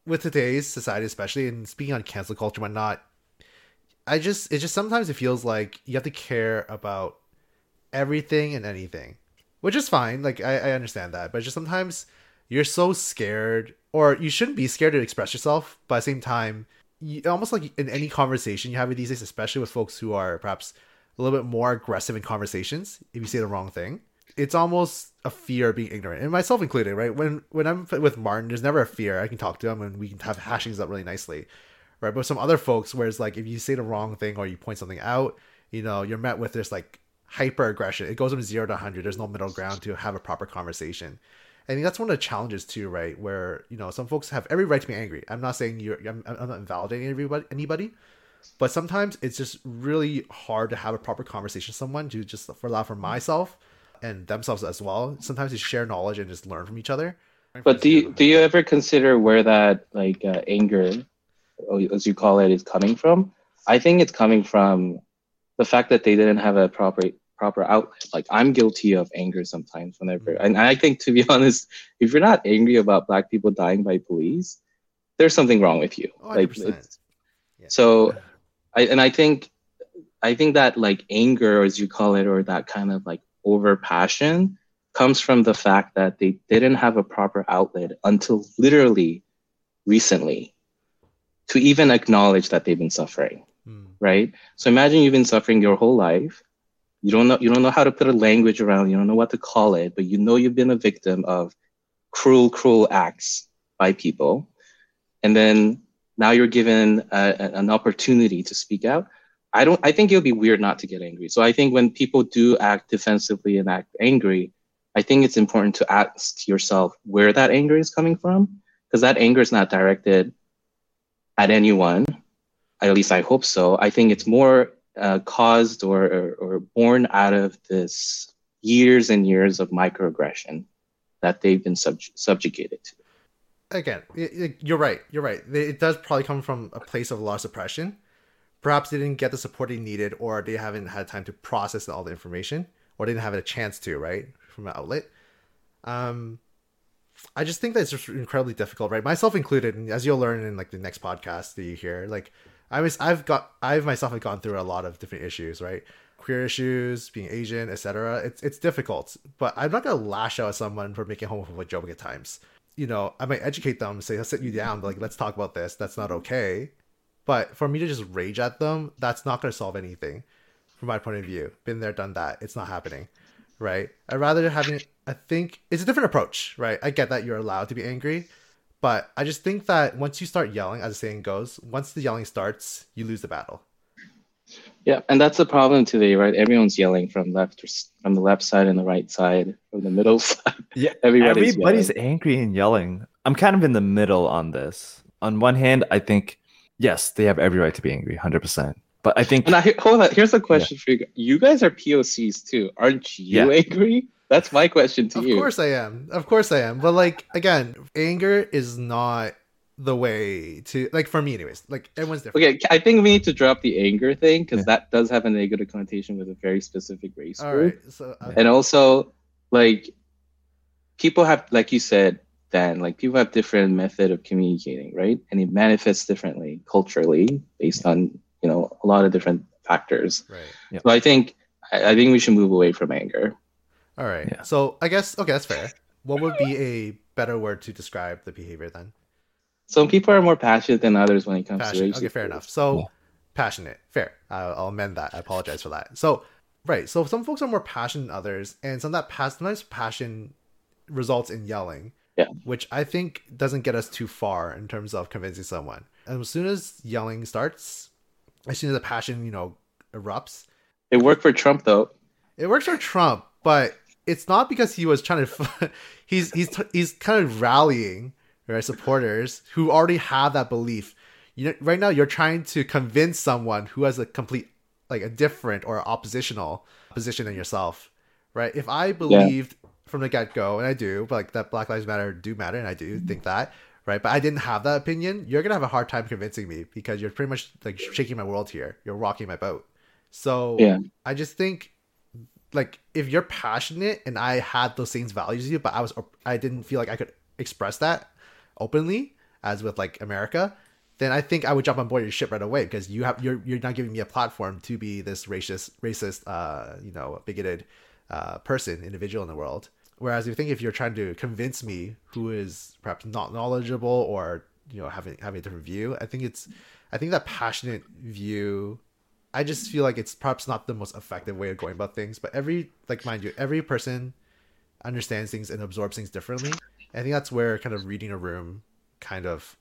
with today's society, especially and speaking on cancel culture and whatnot, I just it just sometimes it feels like you have to care about everything and anything, which is fine. Like I, I understand that, but just sometimes you're so scared, or you shouldn't be scared to express yourself. But at the same time, you, almost like in any conversation you have with these days, especially with folks who are perhaps a little bit more aggressive in conversations, if you say the wrong thing, it's almost a fear of being ignorant, and myself included. Right when when I'm with Martin, there's never a fear. I can talk to him, and we can have hashings up really nicely right? But some other folks, whereas like if you say the wrong thing or you point something out, you know, you're met with this like hyper aggression. It goes from zero to hundred. There's no middle ground to have a proper conversation. I think that's one of the challenges too, right? Where you know some folks have every right to be angry. I'm not saying you're. I'm, I'm not invalidating everybody, anybody, but sometimes it's just really hard to have a proper conversation with someone to just for allow for myself and themselves as well. Sometimes to share knowledge and just learn from each other. But do you, do you ever consider where that like uh, anger as you call it, is coming from. I think it's coming from the fact that they didn't have a proper proper outlet. Like I'm guilty of anger sometimes whenever, mm-hmm. and I think to be honest, if you're not angry about black people dying by police, there's something wrong with you. Oh, like, yeah. so, I and I think, I think that like anger, as you call it, or that kind of like over passion, comes from the fact that they didn't have a proper outlet until literally recently to even acknowledge that they've been suffering mm. right so imagine you've been suffering your whole life you don't know you don't know how to put a language around you don't know what to call it but you know you've been a victim of cruel cruel acts by people and then now you're given a, an opportunity to speak out i don't i think it would be weird not to get angry so i think when people do act defensively and act angry i think it's important to ask yourself where that anger is coming from because that anger is not directed at anyone. At least I hope so. I think it's more uh, caused or, or, or born out of this years and years of microaggression that they've been sub- subjugated to. Again, you're right. You're right. It does probably come from a place of a lot of oppression. Perhaps they didn't get the support they needed, or they haven't had time to process all the information, or didn't have a chance to, right, from an outlet. Um, I just think that it's just incredibly difficult, right? Myself included, and as you'll learn in like the next podcast that you hear, like I was, I've got, I've myself have gone through a lot of different issues, right? Queer issues, being Asian, etc. It's it's difficult, but I'm not gonna lash out at someone for making homophobic joke at times. You know, I might educate them, say, I'll sit you down, like let's talk about this. That's not okay. But for me to just rage at them, that's not gonna solve anything, from my point of view. Been there, done that. It's not happening right? I'd rather having I think it's a different approach, right? I get that you're allowed to be angry, but I just think that once you start yelling, as the saying goes, once the yelling starts, you lose the battle. Yeah, and that's the problem today, right? Everyone's yelling from left from the left side and the right side, from the middle side. Yeah, everybody's, everybody's angry and yelling. I'm kind of in the middle on this. On one hand, I think yes, they have every right to be angry, hundred percent. But I think. And I, hold on. Here's a question yeah. for you. You guys are POCs too, aren't you yeah. angry? That's my question to of you. Of course I am. Of course I am. But like again, anger is not the way to like for me anyways. Like everyone's different. Okay, I think we need to drop the anger thing because yeah. that does have a negative connotation with a very specific race All group. Right, so, okay. And also, like people have, like you said, Dan, like people have different method of communicating, right? And it manifests differently culturally based on you know a lot of different factors. Right. Yep. So I think I, I think we should move away from anger. All right. Yeah. So I guess okay, that's fair. What would be a better word to describe the behavior then? Some people are more passionate than others when it comes passionate. to Okay, fair enough. So yeah. passionate, fair. I'll, I'll, amend that. I apologize for that. So right. So some folks are more passionate than others, and some that pass- sometimes passion results in yelling. Yeah. Which I think doesn't get us too far in terms of convincing someone. And as soon as yelling starts, as soon as the passion, you know, erupts. It worked for Trump though. It works for Trump, but it's not because he was trying to. he's he's he's kind of rallying right supporters who already have that belief. You know, right now you're trying to convince someone who has a complete like a different or oppositional position than yourself, right? If I believed yeah. from the get go, and I do, but like that Black Lives Matter do matter, and I do mm-hmm. think that, right? But I didn't have that opinion. You're gonna have a hard time convincing me because you're pretty much like shaking my world here. You're rocking my boat. So yeah, I just think like if you're passionate and I had those same values as you, but I was I didn't feel like I could express that openly as with like America, then I think I would jump on board your ship right away because you have you're you're not giving me a platform to be this racist racist uh you know bigoted uh person individual in the world. Whereas you think if you're trying to convince me who is perhaps not knowledgeable or you know having having a different view, I think it's I think that passionate view. I just feel like it's perhaps not the most effective way of going about things. But every like mind you, every person understands things and absorbs things differently. I think that's where kind of reading a room kind of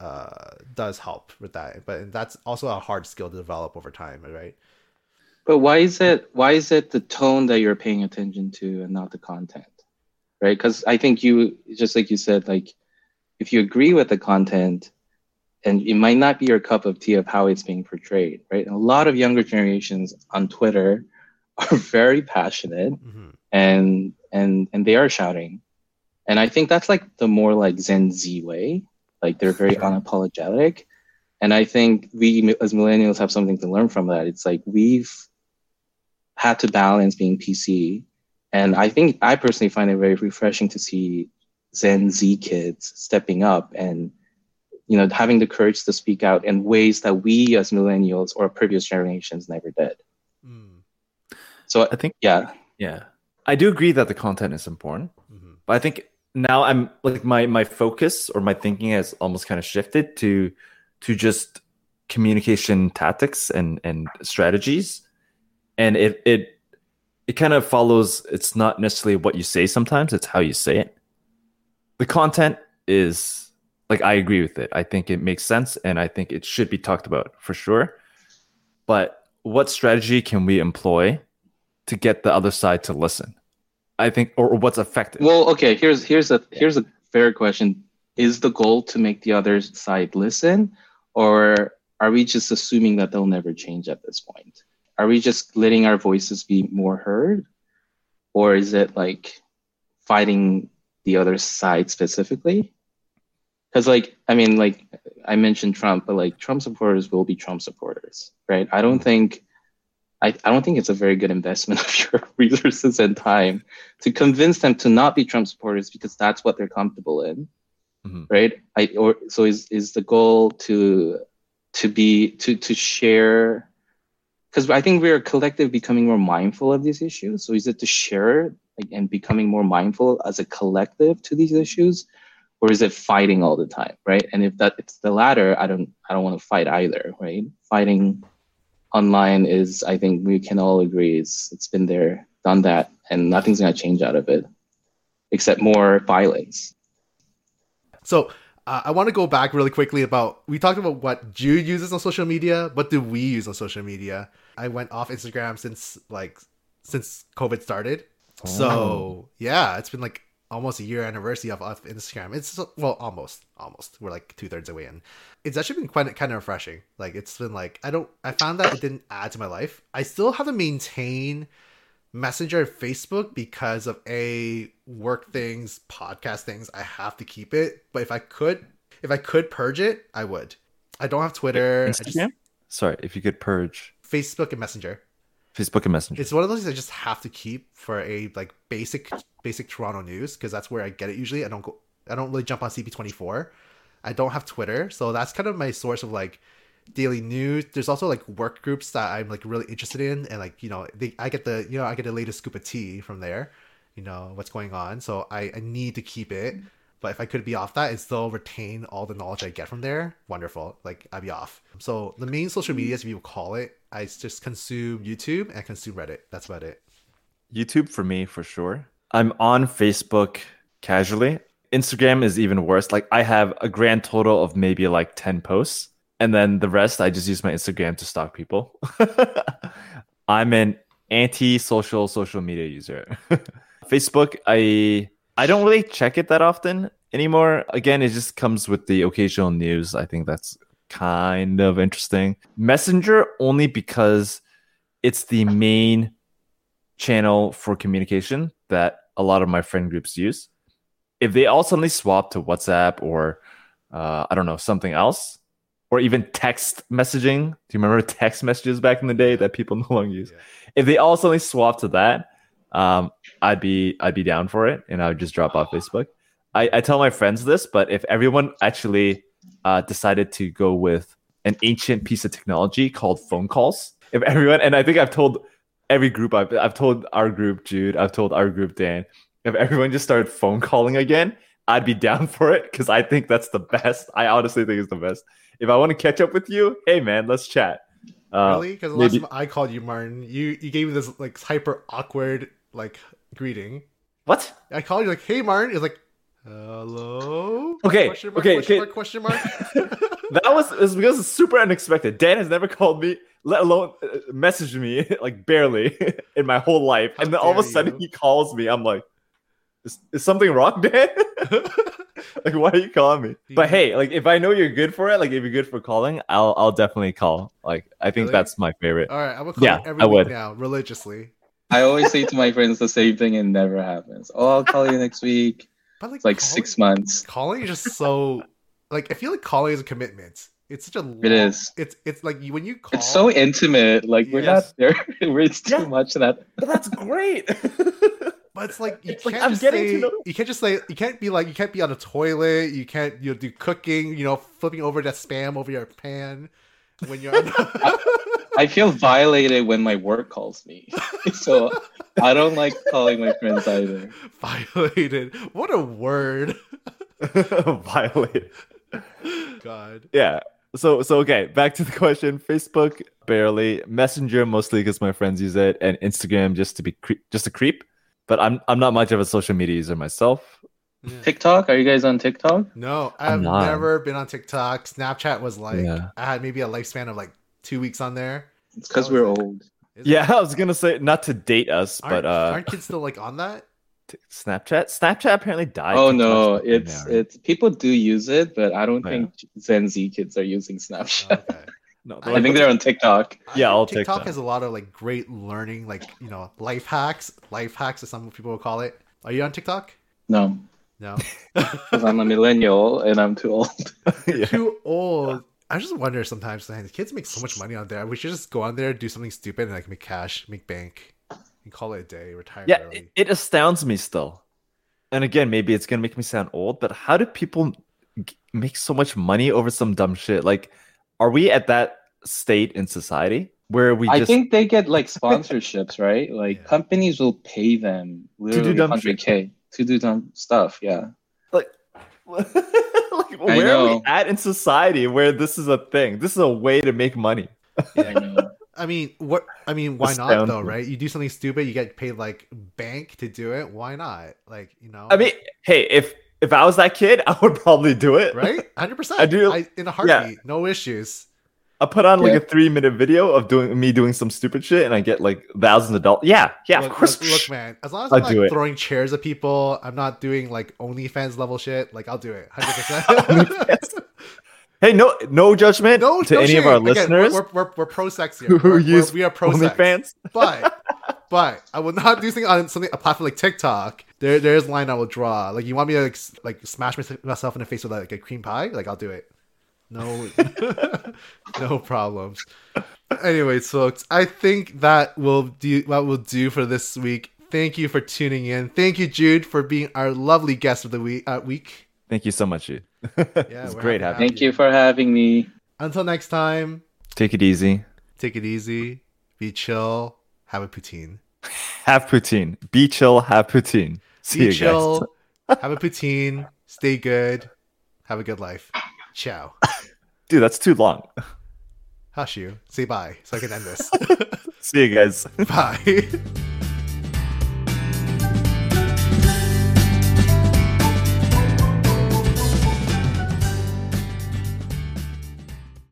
uh, does help with that. But that's also a hard skill to develop over time, right? But why is it why is it the tone that you're paying attention to and not the content? Right? Because I think you just like you said, like if you agree with the content and it might not be your cup of tea of how it's being portrayed, right? And a lot of younger generations on Twitter are very passionate mm-hmm. and and and they are shouting. And I think that's like the more like Gen Z way. Like they're very unapologetic. And I think we as millennials have something to learn from that. It's like we've had to balance being PC. And I think I personally find it very refreshing to see Gen Z kids stepping up and you know having the courage to speak out in ways that we as millennials or previous generations never did. Mm. So I think yeah. Yeah. I do agree that the content is important. Mm-hmm. But I think now I'm like my my focus or my thinking has almost kind of shifted to to just communication tactics and and strategies and it it it kind of follows it's not necessarily what you say sometimes it's how you say it the content is like i agree with it i think it makes sense and i think it should be talked about for sure but what strategy can we employ to get the other side to listen I think, or, or what's effective? Well, okay. Here's here's a here's a fair question. Is the goal to make the other side listen, or are we just assuming that they'll never change at this point? Are we just letting our voices be more heard, or is it like fighting the other side specifically? Because, like, I mean, like I mentioned Trump, but like Trump supporters will be Trump supporters, right? I don't think I, I don't think it's a very good investment of your resources and time to convince them to not be Trump supporters because that's what they're comfortable in. Mm-hmm. Right. I or so is is the goal to to be to to share because I think we're a collective becoming more mindful of these issues. So is it to share like, and becoming more mindful as a collective to these issues, or is it fighting all the time, right? And if that it's the latter, I don't I don't want to fight either, right? Fighting online is I think we can all agree it's it's been there, done that, and nothing's gonna change out of it, except more violence. So uh, I want to go back really quickly about we talked about what Jude uses on social media. What do we use on social media? I went off Instagram since like since COVID started. Oh. So yeah, it's been like almost a year anniversary of, of Instagram. It's well, almost, almost. We're like two thirds away in. It's actually been quite kind of refreshing. Like it's been like I don't. I found that it didn't add to my life. I still have to maintain Messenger and Facebook because of a work things, podcast things. I have to keep it. But if I could, if I could purge it, I would. I don't have Twitter. Instagram. Just, Sorry, if you could purge Facebook and Messenger. Facebook and Messenger. It's one of those things I just have to keep for a like basic basic Toronto news because that's where I get it usually. I don't go I don't really jump on CP24. I don't have Twitter, so that's kind of my source of like daily news. There's also like work groups that I'm like really interested in, and like you know, they, I get the you know I get the latest scoop of tea from there. You know what's going on, so I, I need to keep it. But if I could be off that and still retain all the knowledge I get from there, wonderful. Like I'd be off. So the main social media, if you call it, I just consume YouTube and consume Reddit. That's about it. YouTube for me for sure. I'm on Facebook casually. Instagram is even worse. Like I have a grand total of maybe like 10 posts and then the rest I just use my Instagram to stalk people. I'm an anti-social social media user. Facebook, I I don't really check it that often anymore. Again, it just comes with the occasional news. I think that's kind of interesting. Messenger only because it's the main channel for communication that a lot of my friend groups use. If they all suddenly swap to WhatsApp or uh, I don't know something else, or even text messaging. Do you remember text messages back in the day that people no longer use? Yeah. If they all suddenly swap to that, um, I'd be I'd be down for it, and I would just drop off Facebook. I, I tell my friends this, but if everyone actually uh, decided to go with an ancient piece of technology called phone calls. If everyone, and I think I've told every group, I've, I've told our group, Jude, I've told our group, Dan, if everyone just started phone calling again, I'd be down for it because I think that's the best. I honestly think it's the best. If I want to catch up with you, hey man, let's chat. Uh, really? Because the last maybe- time I called you, Martin, you you gave me this like hyper awkward like greeting. What? I called you like, "Hey, Martin." It's like, "Hello." Okay, Question mark, okay, question okay. mark. Question mark. That was it was because it's super unexpected. Dan has never called me, let alone uh, messaged me like barely in my whole life, How and then all of a sudden you. he calls me. I'm like, is, is something wrong, Dan? like, why are you calling me? But hey, like if I know you're good for it, like if you're good for calling, I'll I'll definitely call. Like I think Really? that's my favorite. All right, I would call Yeah, every I would. now, religiously. I always say to my friends the same thing and it never happens. Oh, I'll call you next week. But like, like calling- six months. Calling is just so like I feel like calling is a commitment. It's such a long, It is. It's it's like when you call. It's so intimate. Like we're Yes. not there. we're it's too Yeah. much that But that's great. But it's like you It's can't I'm just getting to say know- you can't just say you can't be like you can't be on the toilet. You can't you know do cooking. You know flipping over that spam over your pan when you're. On I feel violated when my work calls me. so I don't like calling my friends either. violated. What a word. violated. God. Yeah. So so okay, back to the question. Facebook barely, Messenger mostly because my friends use it, and Instagram just to be cre- just a creep. But I'm I'm not much of a social media user myself. Yeah. TikTok? Are you guys on TikTok? No, I'm I've never been on TikTok. Snapchat was like Yeah. I had maybe a lifespan of like two weeks on there. It's because we're it. old. Is it? Yeah, I was gonna say not to date us, Aren't, but uh, aren't kids still like on that? Snapchat. Snapchat apparently died. Oh no, it's there, right? it's people do use it, but I don't Oh, think Gen Z kids are using Snapchat. Okay. no. I I think they're on TikTok. Yeah, I I'll think take TikTok has a lot of like great learning, like you know, life hacks. Life hacks, as some people will call it. Are you on TikTok? No, No. because I'm a millennial and I'm too old. yeah. Too old. I just wonder sometimes, man, kids make so much money on there. We should just go on there, do something stupid, and like make cash, make bank, and call it a day, retire yeah, early. it, it astounds me still. And again, maybe it's gonna make me sound old, but how do people g- make so much money over some dumb shit? Like, are we at that state in society where we I just think they get like sponsorships, right? Like Yeah. companies will pay them literally dumb 100k to do dumb stuff. Yeah, like, like where are we at in society where this is a thing? This is a way to make money. I. I mean, what? I mean, why not though, right? You do something stupid, you get paid like bank to do it. Why not? Like, you know. I mean, hey, if if I was that kid, I would probably do it. right? Hundred percent. I do- in a heartbeat, no issues. I put on like Yeah. a three minute video of doing me doing some stupid shit, and I get like thousands of dollars. Yeah, yeah, look, of course. Look, look, man. As long as I'll I'm do it. throwing chairs at people, I'm not doing like OnlyFans level shit. Like, I'll do it. Hundred percent. Hey, no, no judgment No, to no any of our Again, listeners we're, we're, we're pro sex here. who, who We're- we're- use we are pro sex. OnlyFans. but but I will not do something on something a platform like TikTok. There there's a line I will draw. Like you want me to like, like smash myself in the face with like a cream pie? Like I'll do it. No no problems. Anyways, folks, I think that will do what we'll do for this week. Thank you for tuning in. Thank you, Jude, for being our lovely guest of the week. Uh, week. Thank you so much, dude. Yeah, it's great having. have you. Thank you for having me. Until next time, Take it easy. take it easy, be chill, have a poutine. Have poutine. Be chill. Have poutine. See Be you chill, guys. have a poutine, stay good, have a good life. Ciao. Dude, that's too long. Hush you. Say bye so I can end this. See you guys. bye.